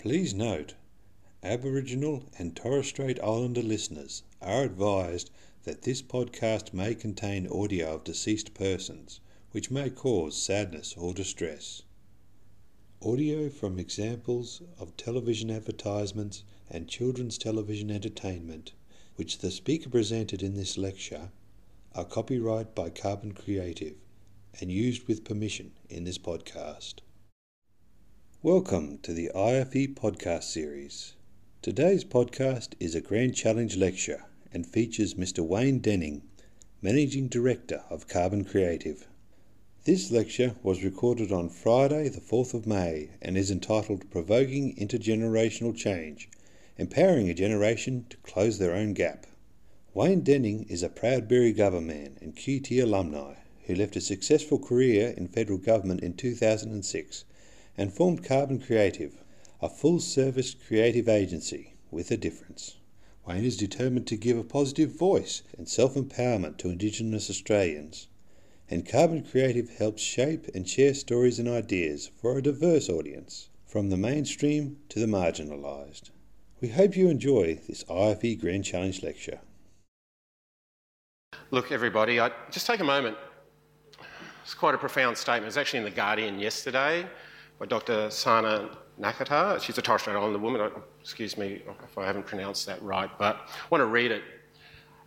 Please note, Aboriginal and Torres Strait Islander listeners are advised that this podcast may contain audio of deceased persons, which may cause sadness or distress. Audio from examples of television advertisements and children's television entertainment, which the speaker presented in this lecture, are copyright by Carbon Creative and used with permission in this podcast. Welcome to the IFE podcast series. Today's podcast is a Grand Challenge lecture and features Mr. Wayne Denning, Managing Director of Carbon Creative. This lecture was recorded on Friday, the 4th of May, and is entitled Provoking Intergenerational Change Empowering a Generation to Close Their Own Gap. Wayne Denning is a proud Birri Gubba man and QT alumni who left a successful career in federal government in 2006 and formed Carbon Creative, a full service creative agency with a difference. Wayne is determined to give a positive voice and self empowerment to Indigenous Australians, and Carbon Creative helps shape and share stories and ideas for a diverse audience, from the mainstream to the marginalised. We hope you enjoy this IFE Grand Challenge lecture. Look, everybody, I just take a moment it's quite a profound statement. It was actually in The Guardian yesterday by Dr. Sana Nakata. She's a Torres Strait Islander woman. Oh, excuse me if I haven't pronounced that right, but I want to read it.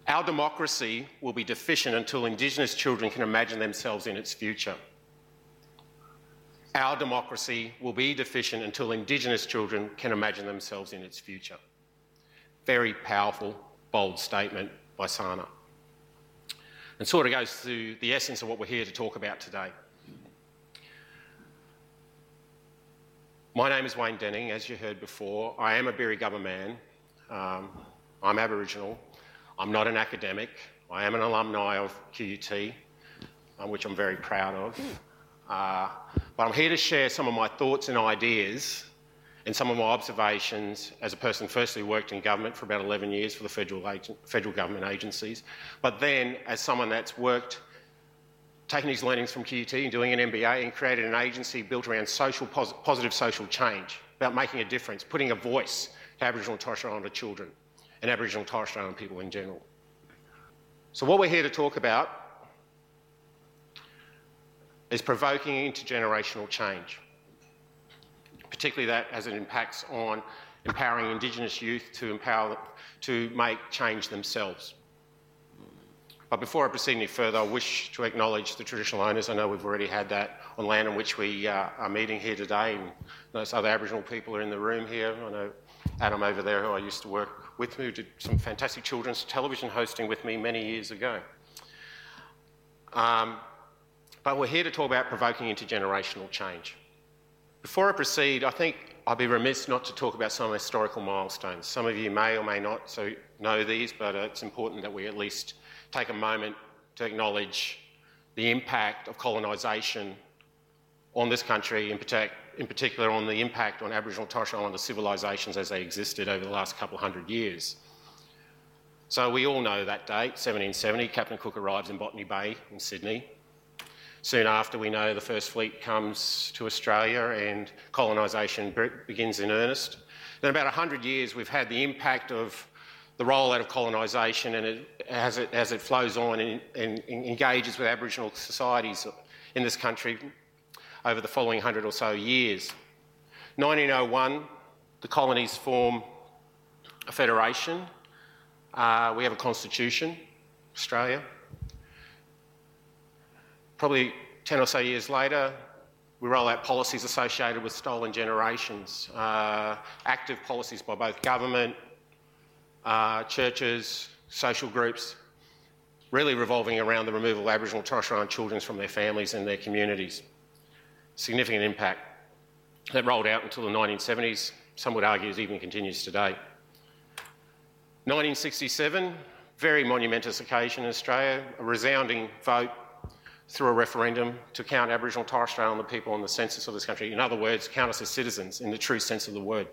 Our democracy will be deficient until Indigenous children can imagine themselves in its future. Our democracy will be deficient until Indigenous children can imagine themselves in its future. Very powerful, bold statement by Sana and sort of goes to the essence of what we're here to talk about today. My name is Wayne Denning, as you heard before. I am a Birri Gubba man. Um, I'm Aboriginal. I'm not an academic. I am an alumni of QUT, um, which I'm very proud of. Uh, but I'm here to share some of my thoughts and ideas and some of my observations as a person firstly worked in government for about 11 years for the federal, agent, federal government agencies, but then as someone that's worked, taking his learnings from QUT and doing an MBA and created an agency built around social, pos- positive social change, about making a difference, putting a voice to Aboriginal and Torres Strait Islander children and Aboriginal and Torres Strait Islander people in general. So what we're here to talk about is provoking intergenerational change particularly that as it impacts on empowering Indigenous youth to empower to make change themselves. But before I proceed any further, I wish to acknowledge the traditional owners. I know we've already had that on land on which we uh, are meeting here today, and those other Aboriginal people are in the room here. I know Adam over there, who I used to work with, who did some fantastic children's television hosting with me many years ago. Um, but we're here to talk about provoking intergenerational change. Before I proceed, I think I'd be remiss not to talk about some historical milestones. Some of you may or may not so know these, but it's important that we at least take a moment to acknowledge the impact of colonisation on this country, in, in, particular on the impact on Aboriginal and Torres Strait Islander civilisations as they existed over the last couple hundred years. So we all know that date, 1770, Captain Cook arrives in Botany Bay in Sydney. Soon after, we know the first fleet comes to Australia and colonisation begins in earnest. Then, about 100 years, we've had the impact of the rollout of colonisation and it, as, it, as it flows on and, and, engages with Aboriginal societies in this country over the following 100 or so years. 1901, the colonies form a federation. Uh, we have a constitution, Australia. Probably 10 or so years later, we roll out policies associated with stolen generations, uh, active policies by both government, uh, churches, social groups, really revolving around the removal of Aboriginal and Torres Strait Islander children from their families and their communities. Significant impact. That rolled out until the 1970s. Some would argue it even continues today. 1967, very monumentous occasion in Australia, a resounding vote through a referendum to count Aboriginal and Torres Strait Islander people on the census of this country. In other words, count us as citizens in the true sense of the word.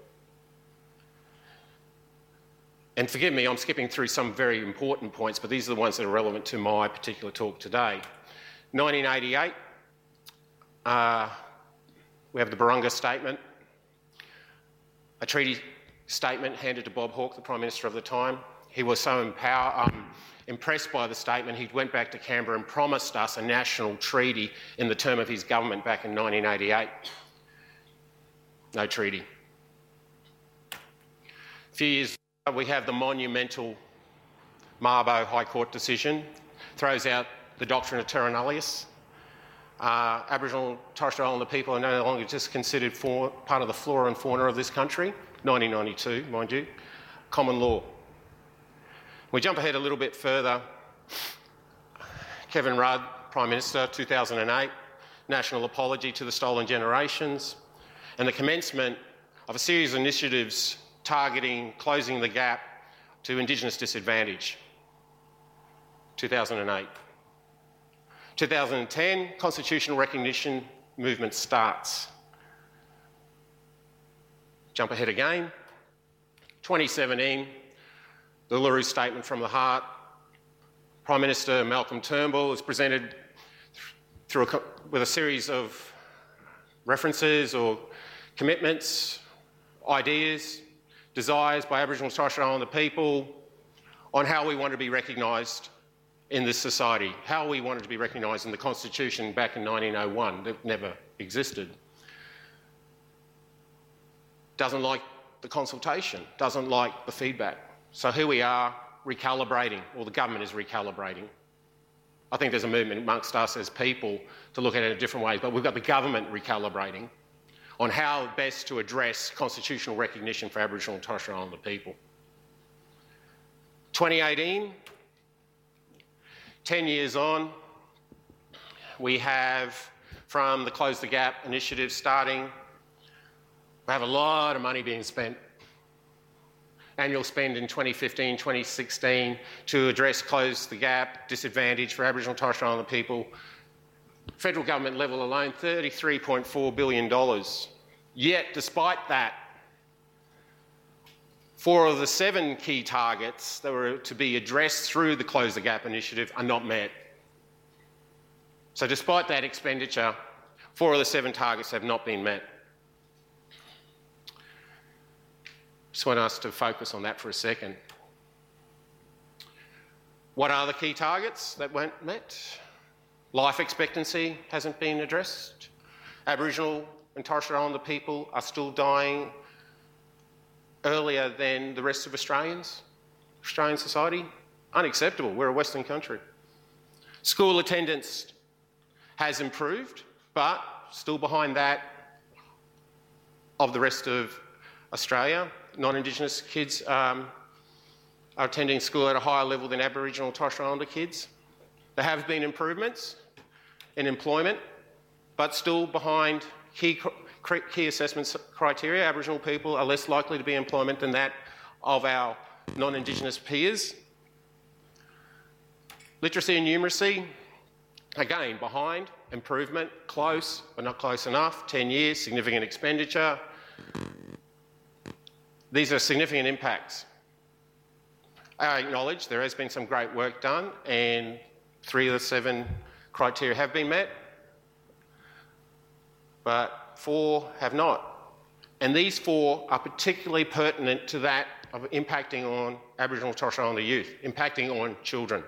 And forgive me, I'm skipping through some very important points, but these are the ones that are relevant to my particular talk today. 1988, uh, we have the Barunga Statement. a treaty statement handed to Bob Hawke, the Prime Minister of the time. He was so empower, um, impressed by the statement, he went back to Canberra and promised us a national treaty in the term of his government back in 1988. No treaty. A few years we have the monumental Mabo High Court decision, throws out the doctrine of terra nullius. Uh, Aboriginal Torres Strait Islander people are no longer just considered for, part of the flora and fauna of this country, 1992, mind you, common law. We jump ahead a little bit further. Kevin Rudd, Prime Minister, 2008, national apology to the stolen generations, and the commencement of a series of initiatives targeting closing the gap to Indigenous disadvantage. 2008. 2010, constitutional recognition movement starts. Jump ahead again. 2017, the Uluru Statement from the Heart. Prime Minister Malcolm Turnbull is presented through a, with a series of references or commitments, ideas, desires by Aboriginal and Torres Strait Islander people on how we want to be recognised in this society, how we wanted to be recognised in the Constitution back in 1901 that never existed. Doesn't like the consultation, doesn't like the feedback. So here we are recalibrating, or the government is recalibrating. I think there's a movement amongst us as people to look at it in different ways, but we've got the government recalibrating on how best to address constitutional recognition for Aboriginal and Torres Strait Islander people. 2018, 10 years on, we have from the Close the Gap initiative starting, we have a lot of money being spent. Annual spend in 2015, 2016 to address Close the Gap, disadvantage for Aboriginal and Torres Strait Islander people. Federal government level alone, $33.4 billion. Yet, despite that, Four of the seven key targets that were to be addressed through the Close the Gap initiative are not met. So, despite that expenditure, four of the seven targets have not been met. Just want us to focus on that for a second. What are the key targets that weren't met? Life expectancy hasn't been addressed. Aboriginal and Torres Strait Islander people are still dying earlier than the rest of Australians, Australian society. Unacceptable. We're a Western country. School attendance has improved, but still behind that of the rest of Australia. Non Indigenous kids um, are attending school at a higher level than Aboriginal and Torres Strait Islander kids. There have been improvements in employment, but still behind key key assessment criteria, Aboriginal people are less likely to be in employment than that of our non Indigenous peers. Literacy and numeracy, again, behind, improvement, close, but not close enough, 10 years, significant expenditure. These are significant impacts. I acknowledge there has been some great work done, and three of the seven criteria have been met. But four have not. And these four are particularly pertinent to that of impacting on Aboriginal and Torres Strait Islander youth, impacting on children.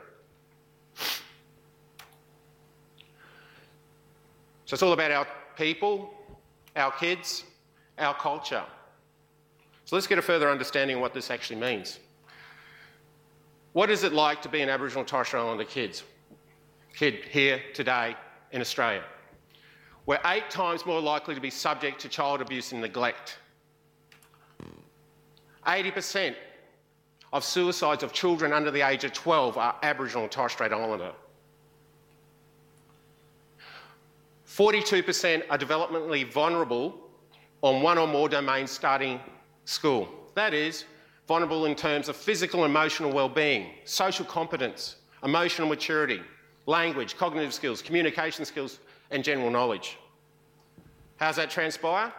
So it's all about our people, our kids, our culture. So let's get a further understanding of what this actually means. What is it like to be an Aboriginal and Torres Strait Islander kids, kid here today in Australia? We're eight times more likely to be subject to child abuse and neglect. 80% of suicides of children under the age of 12 are Aboriginal and Torres Strait Islander. 42% are developmentally vulnerable on one or more domains starting school. That is, vulnerable in terms of physical and emotional well-being, social competence, emotional maturity, language, cognitive skills, communication skills, and general knowledge. How's that transpire?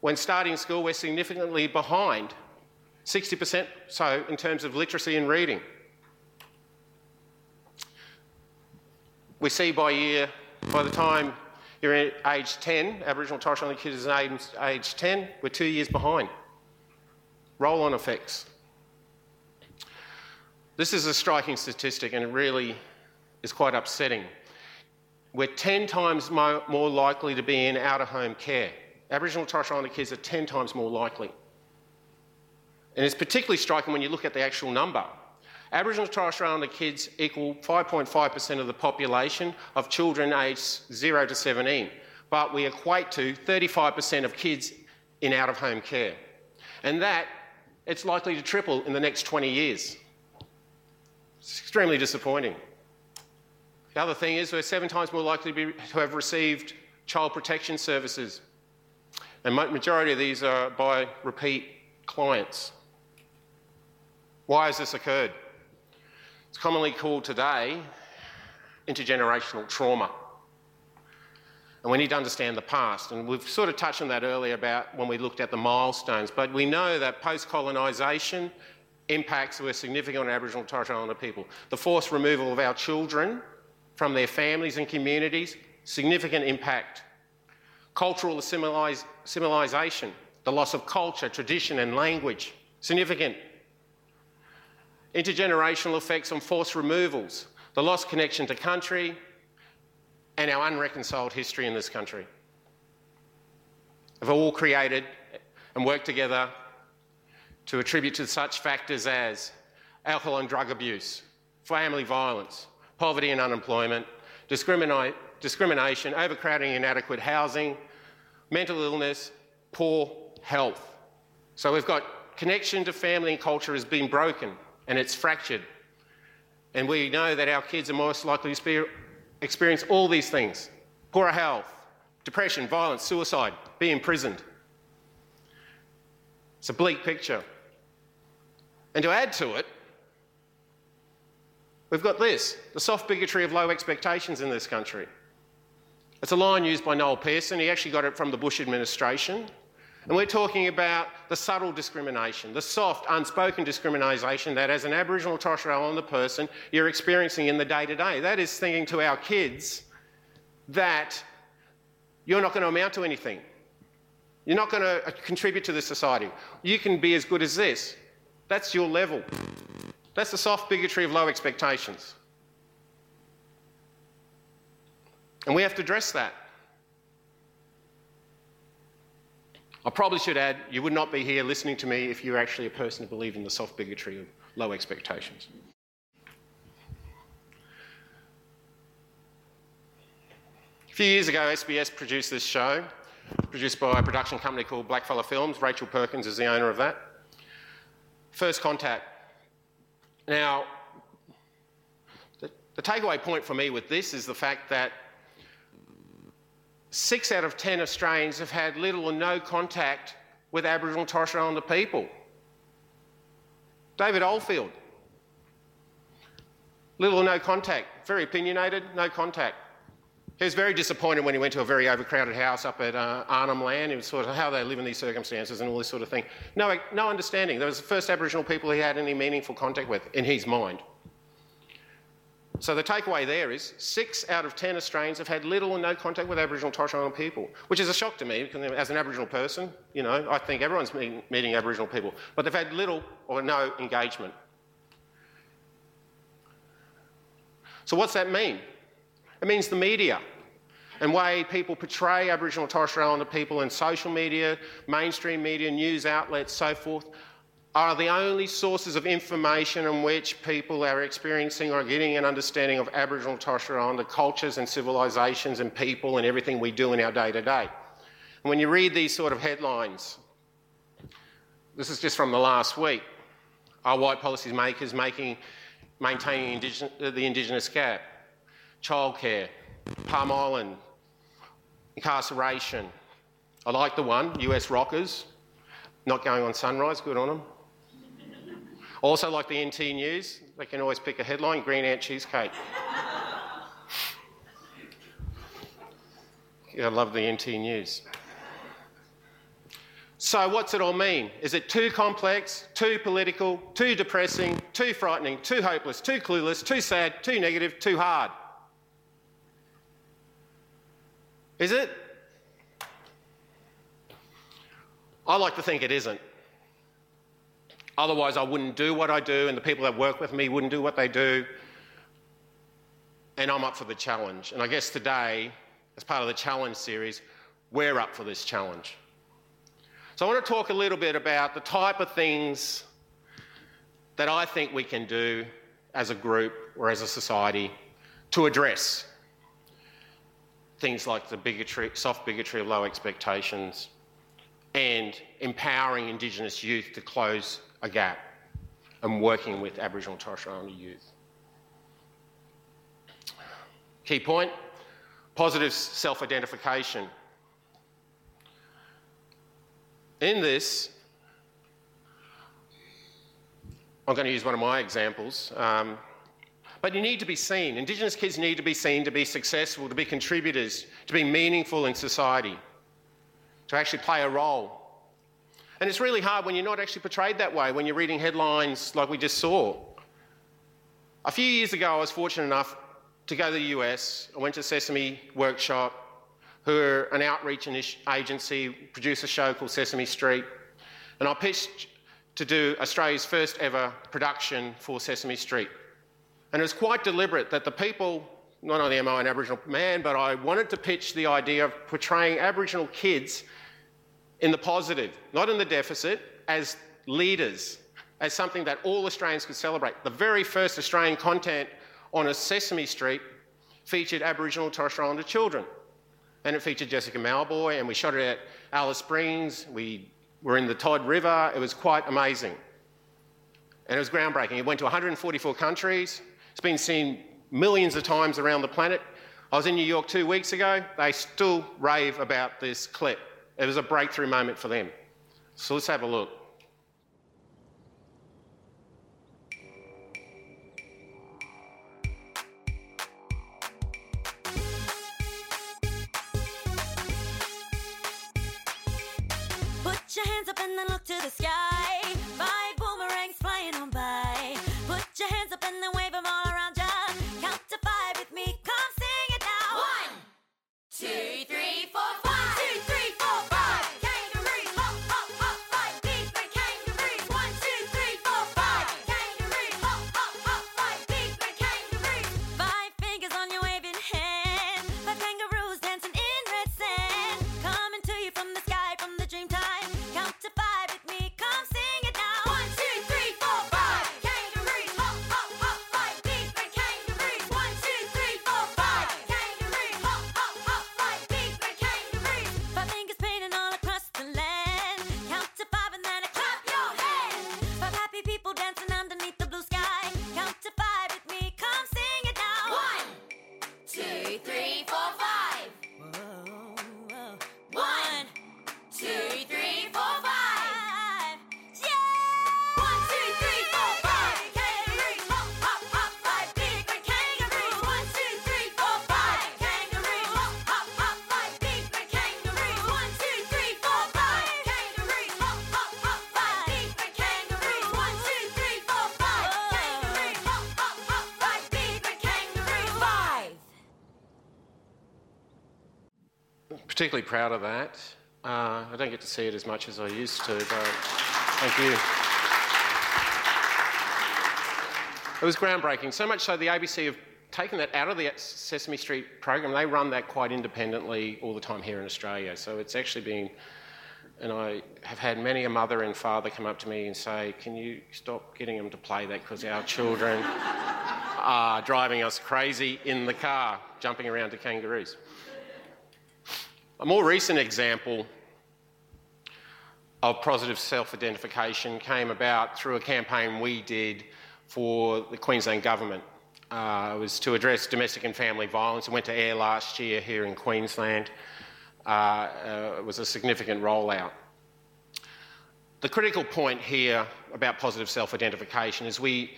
When starting school, we're significantly behind, 60% so in terms of literacy and reading. We see by year, by the time You're age 10, Aboriginal Torres Strait Islander kids age, age 10, we're two years behind. Roll on effects. This is a striking statistic and it really is quite upsetting. We're 10 times more, likely to be in out of home care. Aboriginal and Torres Strait Islander kids are 10 times more likely. And it's particularly striking when you look at the actual number. Aboriginal and Torres Strait Islander kids equal 5.5% of the population of children aged 0 to 17, but we equate to 35% of kids in out of home care. And that, it's likely to triple in the next 20 years. It's extremely disappointing. The other thing is we're seven times more likely to, be, to have received child protection services. And majority of these are by repeat clients. Why has this occurred? It's commonly called today intergenerational trauma. And we need to understand the past. And we've sort of touched on that earlier about when we looked at the milestones. But we know that post colonisation impacts were significant on Aboriginal and Torres Strait Islander people. The forced removal of our children from their families and communities, significant impact. Cultural assimilisation, the loss of culture, tradition, and language, significant intergenerational effects on forced removals, the lost connection to country, and our unreconciled history in this country have all created and worked together to attribute to such factors as alcohol and drug abuse, family violence, poverty and unemployment, discrimination, overcrowding, inadequate housing, mental illness, poor health. So we've got connection to family and culture has been broken and it's fractured. And we know that our kids are most likely to experience all these things poorer health, depression, violence, suicide, be imprisoned. It's a bleak picture. And to add to it, we've got this the soft bigotry of low expectations in this country. It's a line used by Noel Pearson. He actually got it from the Bush administration. And we're talking about the subtle discrimination, the soft, unspoken discrimination that, as an Aboriginal or Torres Strait Islander person, you're experiencing in the day to day. That is thinking to our kids that you're not going to amount to anything. You're not going to contribute to the society. You can be as good as this. That's your level. That's the soft bigotry of low expectations. And we have to address that. I probably should add, you would not be here listening to me if you were actually a person who believed in the soft bigotry of low expectations. A few years ago, SBS produced this show, produced by a production company called Blackfella Films. Rachel Perkins is the owner of that. First Contact. Now, the, the takeaway point for me with this is the fact that six out of ten Australians have had little or no contact with Aboriginal and Torres Strait Islander people. David Oldfield, little or no contact, very opinionated, no contact. He was very disappointed when he went to a very overcrowded house up at uh, Arnhem Land. He was sort of how they live in these circumstances and all this sort of thing. No, no understanding. There was the first Aboriginal people he had any meaningful contact with in his mind. So the takeaway there is six out of ten Australians have had little or no contact with Aboriginal Torres Strait Islander people, which is a shock to me because as an Aboriginal person, you know, I think everyone's meeting, meeting Aboriginal people, but they've had little or no engagement. So what's that mean? It means the media and way people portray Aboriginal and Torres Strait Islander people in social media, mainstream media, news outlets, so forth, are the only sources of information in which people are experiencing or getting an understanding of Aboriginal and Torres Strait Islander cultures and civilisations and people and everything we do in our day to day. And when you read these sort of headlines, this is just from the last week, are white policy makers making, maintaining the Indigenous gap? Childcare, Palm Island, incarceration. I like the one, US rockers, not going on sunrise, good on them. Also, like the NT News, they can always pick a headline Green Ant Cheesecake. I love the NT News. So, what's it all mean? Is it too complex, too political, too depressing, too frightening, too hopeless, too clueless, too sad, too negative, too hard? Is it? I like to think it isn't. Otherwise, I wouldn't do what I do, and the people that work with me wouldn't do what they do. And I'm up for the challenge. And I guess today, as part of the challenge series, we're up for this challenge. So I want to talk a little bit about the type of things that I think we can do as a group or as a society to address things like the bigotry, soft bigotry of low expectations and empowering Indigenous youth to close a gap and working with Aboriginal and Torres Strait Islander youth. Key point positive self identification. In this, I'm going to use one of my examples. Um, but you need to be seen. Indigenous kids need to be seen to be successful, to be contributors, to be meaningful in society, to actually play a role. And it's really hard when you're not actually portrayed that way, when you're reading headlines like we just saw. A few years ago, I was fortunate enough to go to the US. I went to Sesame Workshop, who are an outreach agency, produce a show called Sesame Street. And I pitched to do Australia's first ever production for Sesame Street. And it was quite deliberate that the people, not only am I an Aboriginal man, but I wanted to pitch the idea of portraying Aboriginal kids in the positive, not in the deficit, as leaders, as something that all Australians could celebrate. The very first Australian content on a Sesame Street featured Aboriginal Torres Strait Islander children. And it featured Jessica Mauboy, and we shot it at Alice Springs. We were in the Todd River. It was quite amazing. And it was groundbreaking. It went to 144 countries. It's been seen millions of times around the planet. I was in New York two weeks ago. They still rave about this clip. It was a breakthrough moment for them. So let's have a look. Put your hands up and then look to the sky. Five boomerangs flying on by. Put your hands up and then wave them all two, three, four, five. Particularly proud of that. Uh, I don't get to see it as much as I used to, but thank you. It was groundbreaking, so much so the ABC have taken that out of the Sesame Street program. They run that quite independently all the time here in Australia. So it's actually been, and I have had many a mother and father come up to me and say, Can you stop getting them to play that because our children are driving us crazy in the car, jumping around to kangaroos. A more recent example of positive self identification came about through a campaign we did for the Queensland Government. Uh, it was to address domestic and family violence. It went to air last year here in Queensland. Uh, uh, it was a significant rollout. The critical point here about positive self identification is we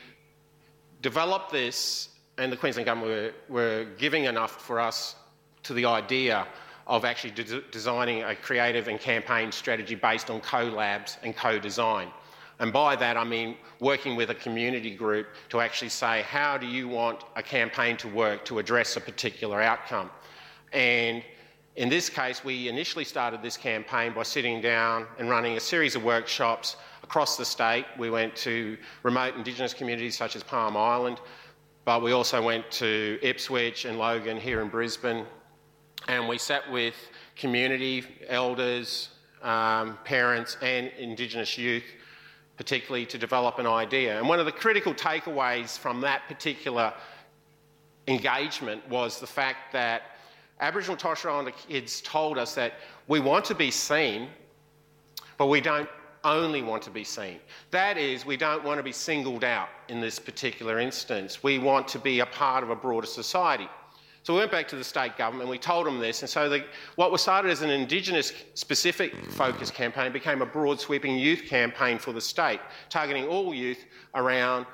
developed this, and the Queensland Government were, were giving enough for us to the idea of actually de- designing a creative and campaign strategy based on collabs and co-design. And by that I mean working with a community group to actually say, how do you want a campaign to work to address a particular outcome? And In this case, we initially started this campaign by sitting down and running a series of workshops across the state. We went to remote Indigenous communities such as Palm Island, but we also went to Ipswich and Logan here in Brisbane, and we sat with community elders, um, parents, and Indigenous youth, particularly to develop an idea. And one of the critical takeaways from that particular engagement was the fact that Aboriginal and Torres Strait Islander kids told us that we want to be seen, but we don't only want to be seen. That is, we don't want to be singled out in this particular instance. We want to be a part of a broader society. So we went back to the state government and we told them this. And so the, what was started as an Indigenous specific focus campaign became a broad sweeping youth campaign for the state, targeting all youth around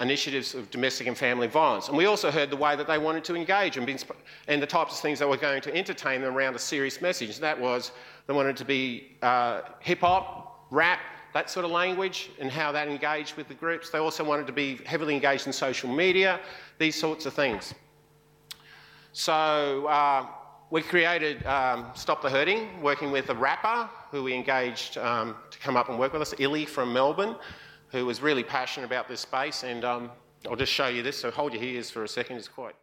initiatives of domestic and family violence. And we also heard the way that they wanted to engage and, and the types of things they were going to entertain them around a serious message. That was they wanted to be uh, hip hop, rap, that sort of language, and how that engaged with the groups. They also wanted to be heavily engaged in social media, these sorts of things. So uh, we created um, Stop the Hurting, working with a rapper who we engaged um, to come up and work with us, Illy from Melbourne who was really passionate about this space. And um, I'll just show you this. So hold your ears for a second. It's quite.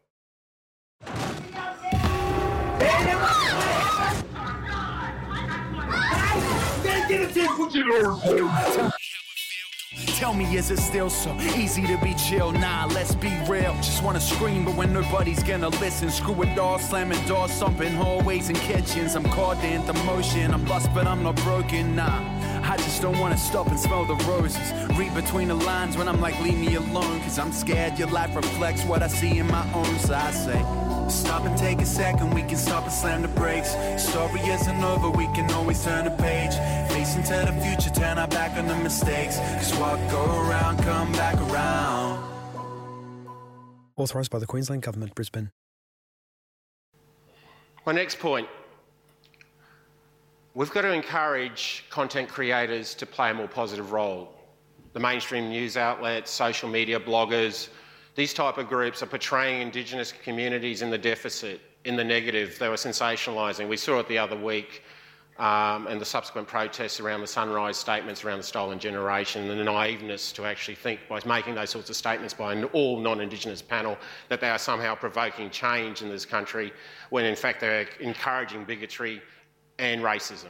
Tell me, is it still so easy to be chill? Nah, let's be real. Just wanna scream, but when nobody's gonna listen, screw it all, slamming doors, thumping hallways and kitchens. I'm caught in the motion. I'm lost, but I'm not broken. Nah. I just don't wanna stop and smell the roses. Read between the lines when I'm like, leave me alone. Cause I'm scared your life reflects what I see in my own. So I say, stop and take a second, we can stop and slam the brakes. Story isn't over, we can always turn a page. Face into the future, turn our back on the mistakes. Cause what go around, come back around. Authorised by the Queensland Government, Brisbane. My next point We've got to encourage content creators to play a more positive role. The mainstream news outlets, social media bloggers, these type of groups are portraying Indigenous communities in the deficit, in the negative. They were sensationalising. We saw it the other week um, and the subsequent protests around the sunrise statements around the stolen generation and the naiveness to actually think by making those sorts of statements by an all non-Indigenous panel that they are somehow provoking change in this country when in fact they're encouraging bigotry and racism.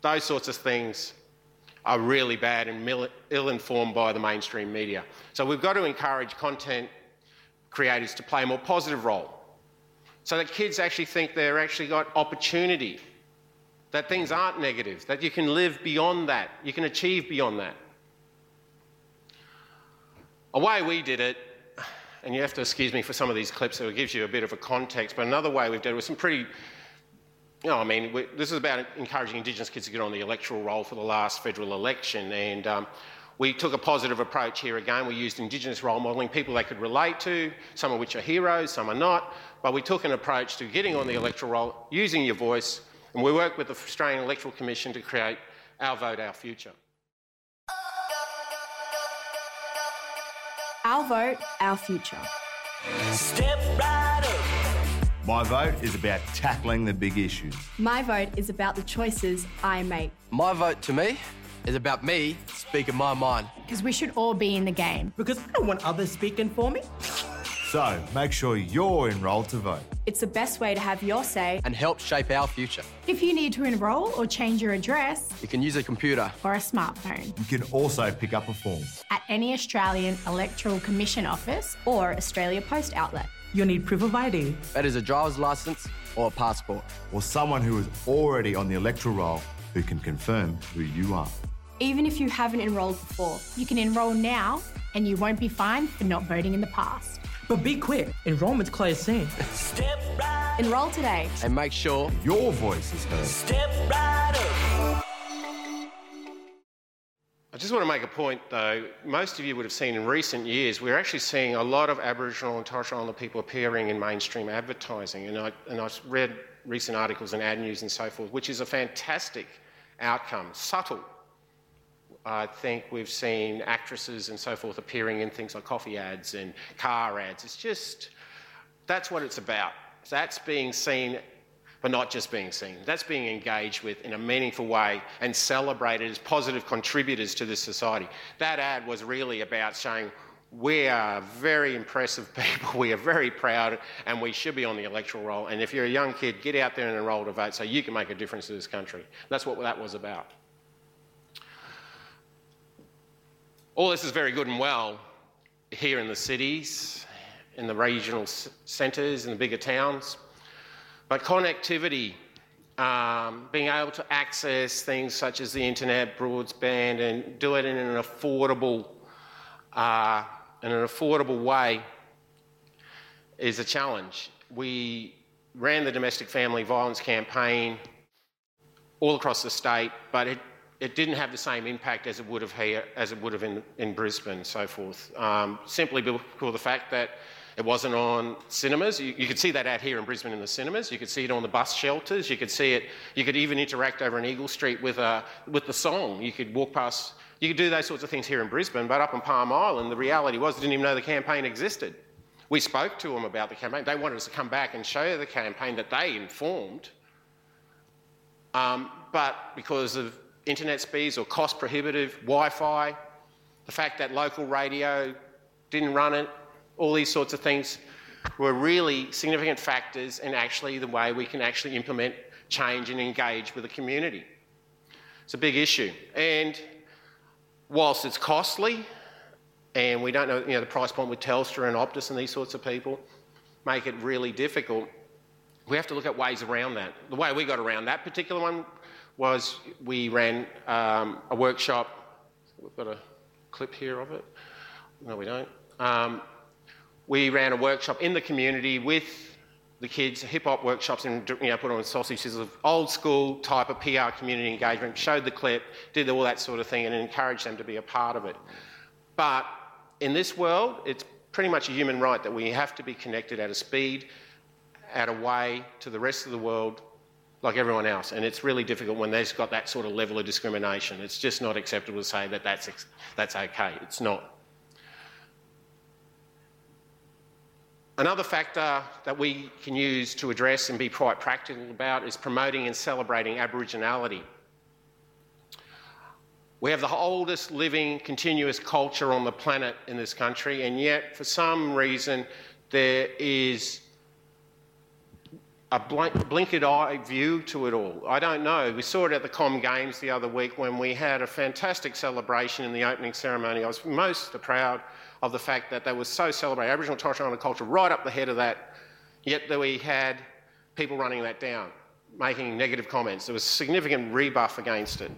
Those sorts of things are really bad and ill informed by the mainstream media. So we've got to encourage content creators to play a more positive role so that kids actually think they're actually got opportunity, that things aren't negative, that you can live beyond that, you can achieve beyond that. A way we did it, and you have to excuse me for some of these clips, so it gives you a bit of a context, but another way we've done it was some pretty you know, I mean, we, this is about encouraging Indigenous kids to get on the electoral roll for the last federal election, and um, we took a positive approach here again. We used Indigenous role modelling, people they could relate to, some of which are heroes, some are not, but we took an approach to getting on the electoral roll, using your voice, and we worked with the Australian Electoral Commission to create Our Vote, Our Future. Our vote, our future. Step right up. My vote is about tackling the big issues. My vote is about the choices I make. My vote to me is about me speaking my mind. Because we should all be in the game. Because I don't want others speaking for me. So make sure you're enrolled to vote. It's the best way to have your say and help shape our future. If you need to enrol or change your address, you can use a computer or a smartphone. You can also pick up a form at any Australian Electoral Commission office or Australia Post outlet. You'll need proof of ID. That is a driver's license or a passport. Or someone who is already on the electoral roll who can confirm who you are. Even if you haven't enrolled before, you can enrol now and you won't be fined for not voting in the past. But be quick, enrolment's close soon. Step right. Enroll today. And make sure your voice is heard. Step right up. I just want to make a point though. Most of you would have seen in recent years, we're actually seeing a lot of Aboriginal and Torres Strait Islander people appearing in mainstream advertising. And, I, and I've read recent articles in Ad News and so forth, which is a fantastic outcome. Subtle. I think we've seen actresses and so forth appearing in things like coffee ads and car ads. It's just, that's what it's about. That's being seen but not just being seen. That's being engaged with in a meaningful way and celebrated as positive contributors to this society. That ad was really about saying, we are very impressive people, we are very proud, and we should be on the electoral roll. And if you're a young kid, get out there and enrol to vote so you can make a difference to this country. That's what that was about. All this is very good and well here in the cities, in the regional centres, in the bigger towns. But connectivity, um, being able to access things such as the internet, broadband, and do it in an affordable, uh, in an affordable way, is a challenge. We ran the domestic family violence campaign all across the state, but it it didn't have the same impact as it would have here, as it would have in, in Brisbane and so forth. Um, simply because of the fact that it wasn't on cinemas. You, you, could see that out here in Brisbane in the cinemas. You could see it on the bus shelters. You could see it. You could even interact over in Eagle Street with, uh, with the song. You could walk past. You could do those sorts of things here in Brisbane, but up on Palm Island, the reality was they didn't even know the campaign existed. We spoke to them about the campaign. They wanted us to come back and show the campaign that they informed. Um, but because of internet speeds or cost prohibitive, Wi Fi, the fact that local radio didn't run it, all these sorts of things were really significant factors in actually the way we can actually implement change and engage with the community. It's a big issue. And whilst it's costly, and we don't know, you know the price point with Telstra and Optus and these sorts of people, make it really difficult, we have to look at ways around that. The way we got around that particular one was we ran um, a workshop. We've got a clip here of it. No, we don't. Um, we ran a workshop in the community with the kids, hip hop workshops, and you know, put on sausages of old school type of PR community engagement, showed the clip, did all that sort of thing, and encouraged them to be a part of it. But in this world, it's pretty much a human right that we have to be connected at a speed, at a way to the rest of the world like everyone else. And it's really difficult when they've got that sort of level of discrimination. It's just not acceptable to say that that's, that's okay. It's not. Another factor that we can use to address and be quite practical about is promoting and celebrating Aboriginality. We have the oldest living continuous culture on the planet in this country, and yet for some reason there is a blinkered eye view to it all. I don't know. We saw it at the Com Games the other week when we had a fantastic celebration in the opening ceremony. I was most proud of the fact that they were so celebrating Aboriginal Torres Strait Islander culture right up the head of that, yet that we had people running that down, making negative comments. There was a significant rebuff against it.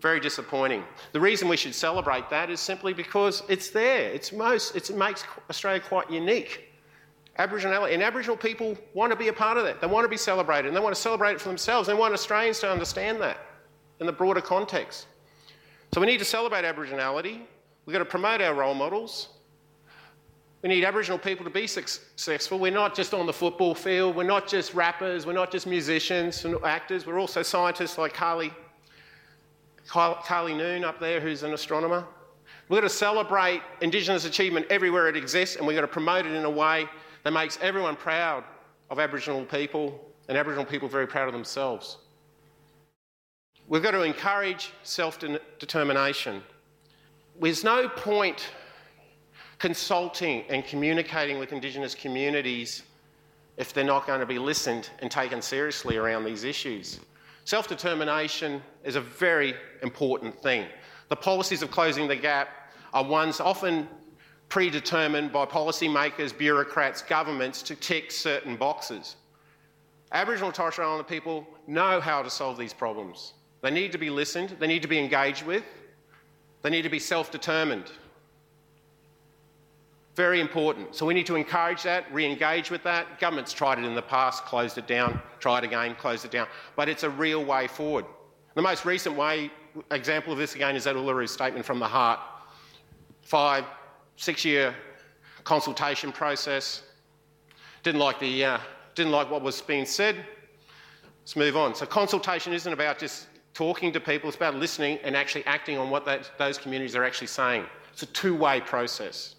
Very disappointing. The reason we should celebrate that is simply because it's there. It's most, it's, it makes Australia quite unique. Aboriginal and Aboriginal people want to be a part of that. They want to be celebrated and they want to celebrate it for themselves. They want Australians to understand that in the broader context. So we need to celebrate Aboriginality. We've got to promote our role models. We need Aboriginal people to be successful. We're not just on the football field, we're not just rappers, we're not just musicians and actors, we're also scientists like Karlie, Karlie Noon up there, who's an astronomer. We've got to celebrate Indigenous achievement everywhere it exists, and we've got to promote it in a way that makes everyone proud of Aboriginal people and Aboriginal people very proud of themselves. We've got to encourage self determination. There's no point consulting and communicating with Indigenous communities if they're not going to be listened and taken seriously around these issues. Self determination is a very important thing. The policies of closing the gap are ones often predetermined by policymakers, bureaucrats, governments to tick certain boxes. Aboriginal and Torres Strait Islander people know how to solve these problems. They need to be listened, they need to be engaged with, they need to be self determined. Very important. So we need to encourage that, re engage with that. Government's tried it in the past, closed it down, tried again, closed it down. But it's a real way forward. The most recent way, example of this again, is that Uluru Statement from the Heart. Five six year consultation process. Didn't like, the, uh, didn't like what was being said. Let's move on. So, consultation isn't about just talking to people, it's about listening and actually acting on what that, those communities are actually saying. It's a two way process.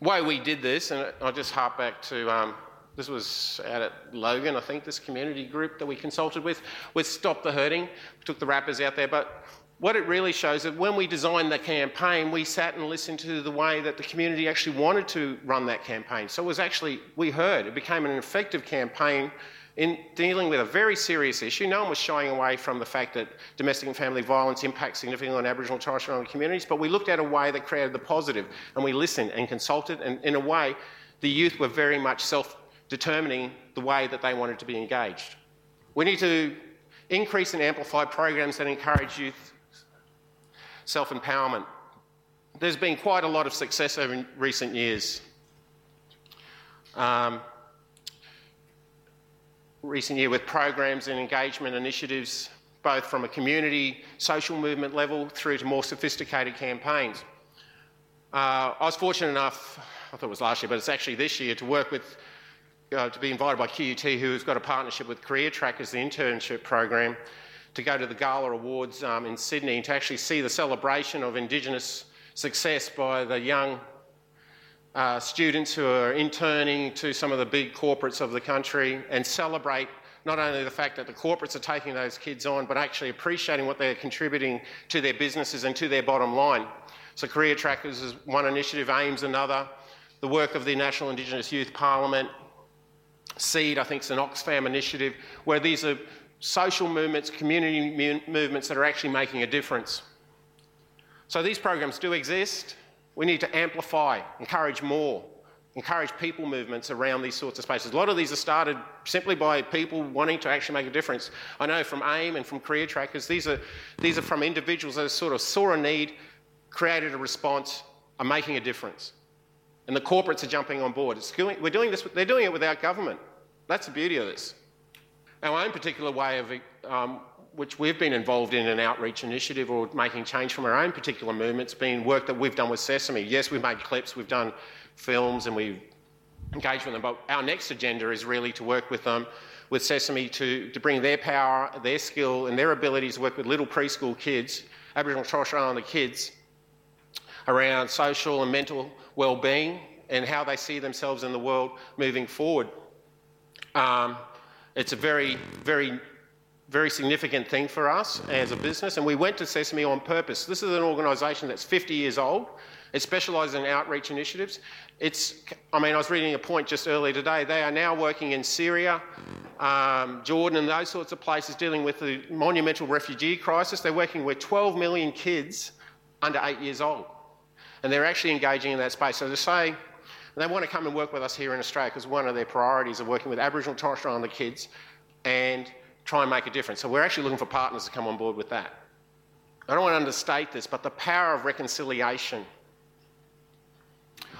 The way we did this, and I'll just harp back to um, This was out at Logan, I think, this community group that we consulted with, with Stop the Hurting. We took the rappers out there, but what it really shows is that when we designed the campaign, we sat and listened to the way that the community actually wanted to run that campaign. So it was actually, we heard, it became an effective campaign in dealing with a very serious issue. No one was shying away from the fact that domestic and family violence impacts significantly on Aboriginal and Torres Strait Islander communities, but we looked at a way that created the positive and we listened and consulted, and in a way, the youth were very much self determining the way that they wanted to be engaged. We need to increase and amplify programs that encourage youth self empowerment. There's been quite a lot of success over recent years. Um, recent year with programs and engagement initiatives, both from a community social movement level through to more sophisticated campaigns. Uh, I was fortunate enough, I thought it was last year, but it's actually this year, to work with uh, to be invited by QUT, who's got a partnership with Career Trackers, the internship program, to go to the Gala Awards um, in Sydney to actually see the celebration of Indigenous success by the young uh, students who are interning to some of the big corporates of the country and celebrate not only the fact that the corporates are taking those kids on, but actually appreciating what they're contributing to their businesses and to their bottom line. So, Career Trackers is one initiative, AIME's another. The work of the National Indigenous Youth Parliament SEED, I think it's an Oxfam initiative, where these are social movements, community mu- movements that are actually making a difference. So these programs do exist. We need to amplify, encourage more, encourage people movements around these sorts of spaces. A lot of these are started simply by people wanting to actually make a difference. I know from AIME and from Career Trackers, these are, these are from individuals that sort of saw a need, created a response, are making a difference. And the corporates are jumping on board. We're doing this, they're doing it without government. That's the beauty of this. Our own particular way of, um, which we've been involved in an outreach initiative or making change from our own particular movements, been work that we've done with Sesame. Yes, we've made clips, we've done films, and we've engaged with them, but our next agenda is really to work with them, with Sesame, to, to bring their power, their skill, and their abilities to work with little preschool kids, Aboriginal and Torres Strait Islander kids, around social and mental well-being and how they see themselves in the world moving forward. Um, it's a very, very, very significant thing for us as a business, and we went to Sesame on purpose. This is an organisation that's 50 years old. It specialises in outreach initiatives. It's, I mean, I was reading a point just earlier today. They are now working in Syria, um, Jordan, and those sorts of places dealing with the monumental refugee crisis. They're working with 12 million kids under eight years old and they're actually engaging in that space. So to say they want to come and work with us here in Australia because one of their priorities of working with Aboriginal and Torres Strait Islander kids and try and make a difference. So we're actually looking for partners to come on board with that. I don't want to understate this, but the power of reconciliation.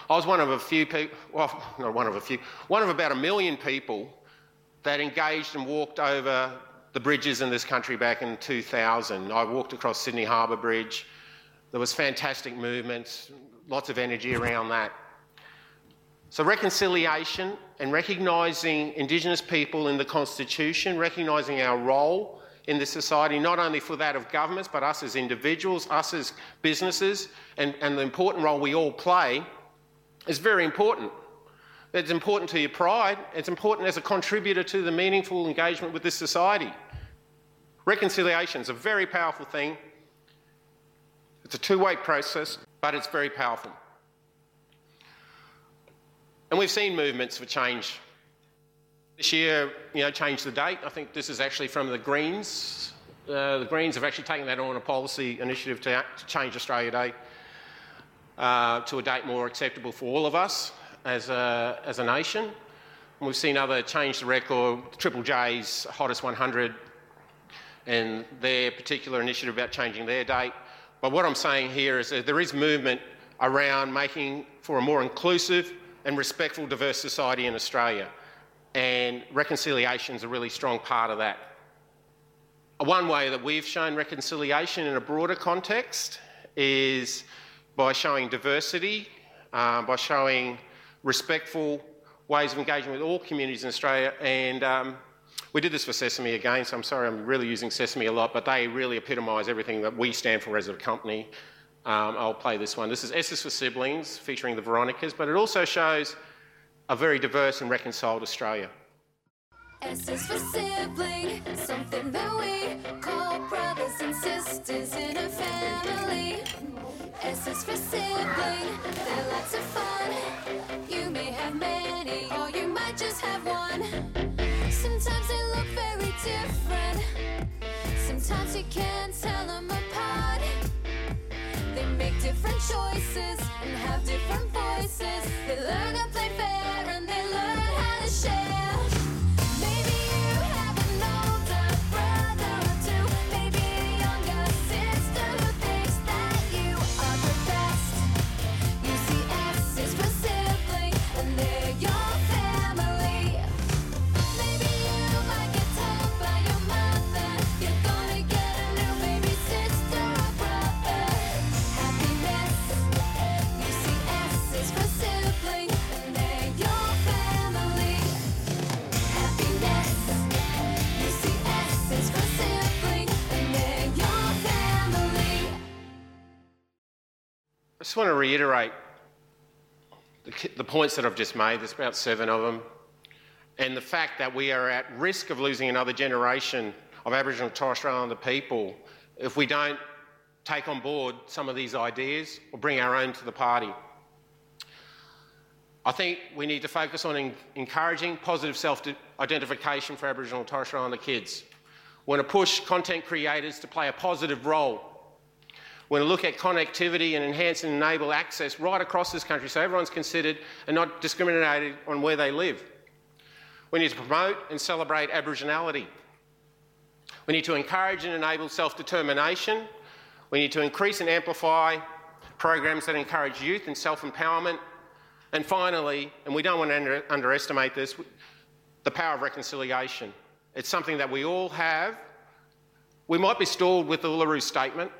I was one of a few people, well, not one of a few, one of about a million people that engaged and walked over the bridges in this country back in 2000. I walked across Sydney Harbour Bridge. There was fantastic movement, lots of energy around that. So, reconciliation and recognising Indigenous people in the Constitution, recognising our role in the society, not only for that of governments, but us as individuals, us as businesses, and, and the important role we all play, is very important. It's important to your pride, it's important as a contributor to the meaningful engagement with this society. Reconciliation is a very powerful thing it's a two way process, but it's very powerful. And we've seen movements for change. This year, you know, changed the date. I think this is actually from the Greens. Uh, the Greens have actually taken that on a policy initiative to, to change Australia Day uh, to a date more acceptable for all of us as a, as a nation. And we've seen other change the record, Triple J's Hottest 100, and their particular initiative about changing their date. But what I'm saying here is that there is movement around making for a more inclusive and respectful, diverse society in Australia. And reconciliation is a really strong part of that. One way that we've shown reconciliation in a broader context is by showing diversity, uh, by showing respectful ways of engaging with all communities in Australia, and um, we did this for Sesame again, so I'm sorry I'm really using Sesame a lot, but they really epitomise everything that we stand for as a company. Um, I'll play this one. This is S is for Siblings, featuring the Veronicas, but it also shows a very diverse and reconciled Australia. S is for sibling, something that we call brothers and sisters in a family. S is for sibling, they're lots of fun. You may have many, or you might just have one. Sometimes they look very different. Sometimes you can't tell them apart. They make different choices and have different voices. They learn to play fair and they learn how to share. Just want to reiterate the, the points that I've just made. There's about seven of them. And the fact that we are at risk of losing another generation of Aboriginal and Torres Strait Islander people if we don't take on board some of these ideas or bring our own to the party. I think we need to focus on en- encouraging positive self identification for Aboriginal and Torres Strait Islander kids. We want to push content creators to play a positive role we're going to look at connectivity and enhance and enable access right across this country so everyone's considered and not discriminated on where they live. We need to promote and celebrate Aboriginality. We need to encourage and enable self determination. We need to increase and amplify programs that encourage youth and self empowerment. And finally, and we don't want to under- underestimate this, the power of reconciliation. It's something that we all have. We might be stalled with the Uluru Statement,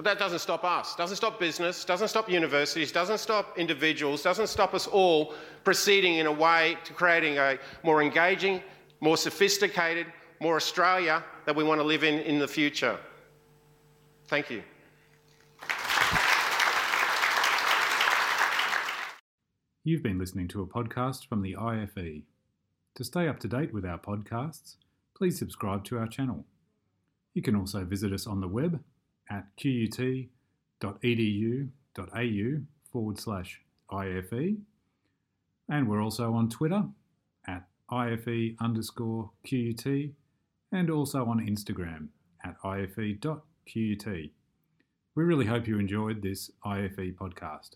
but that doesn't stop us, doesn't stop business, doesn't stop universities, doesn't stop individuals, doesn't stop us all proceeding in a way to creating a more engaging, more sophisticated, more Australia that we want to live in in the future. Thank you. You've been listening to a podcast from the IFE. To stay up to date with our podcasts, please subscribe to our channel. You can also visit us on the web at qut.edu.au forward slash IFE. And we're also on Twitter at IFE underscore QUT and also on Instagram at IFE.QUT. We really hope you enjoyed this IFE podcast.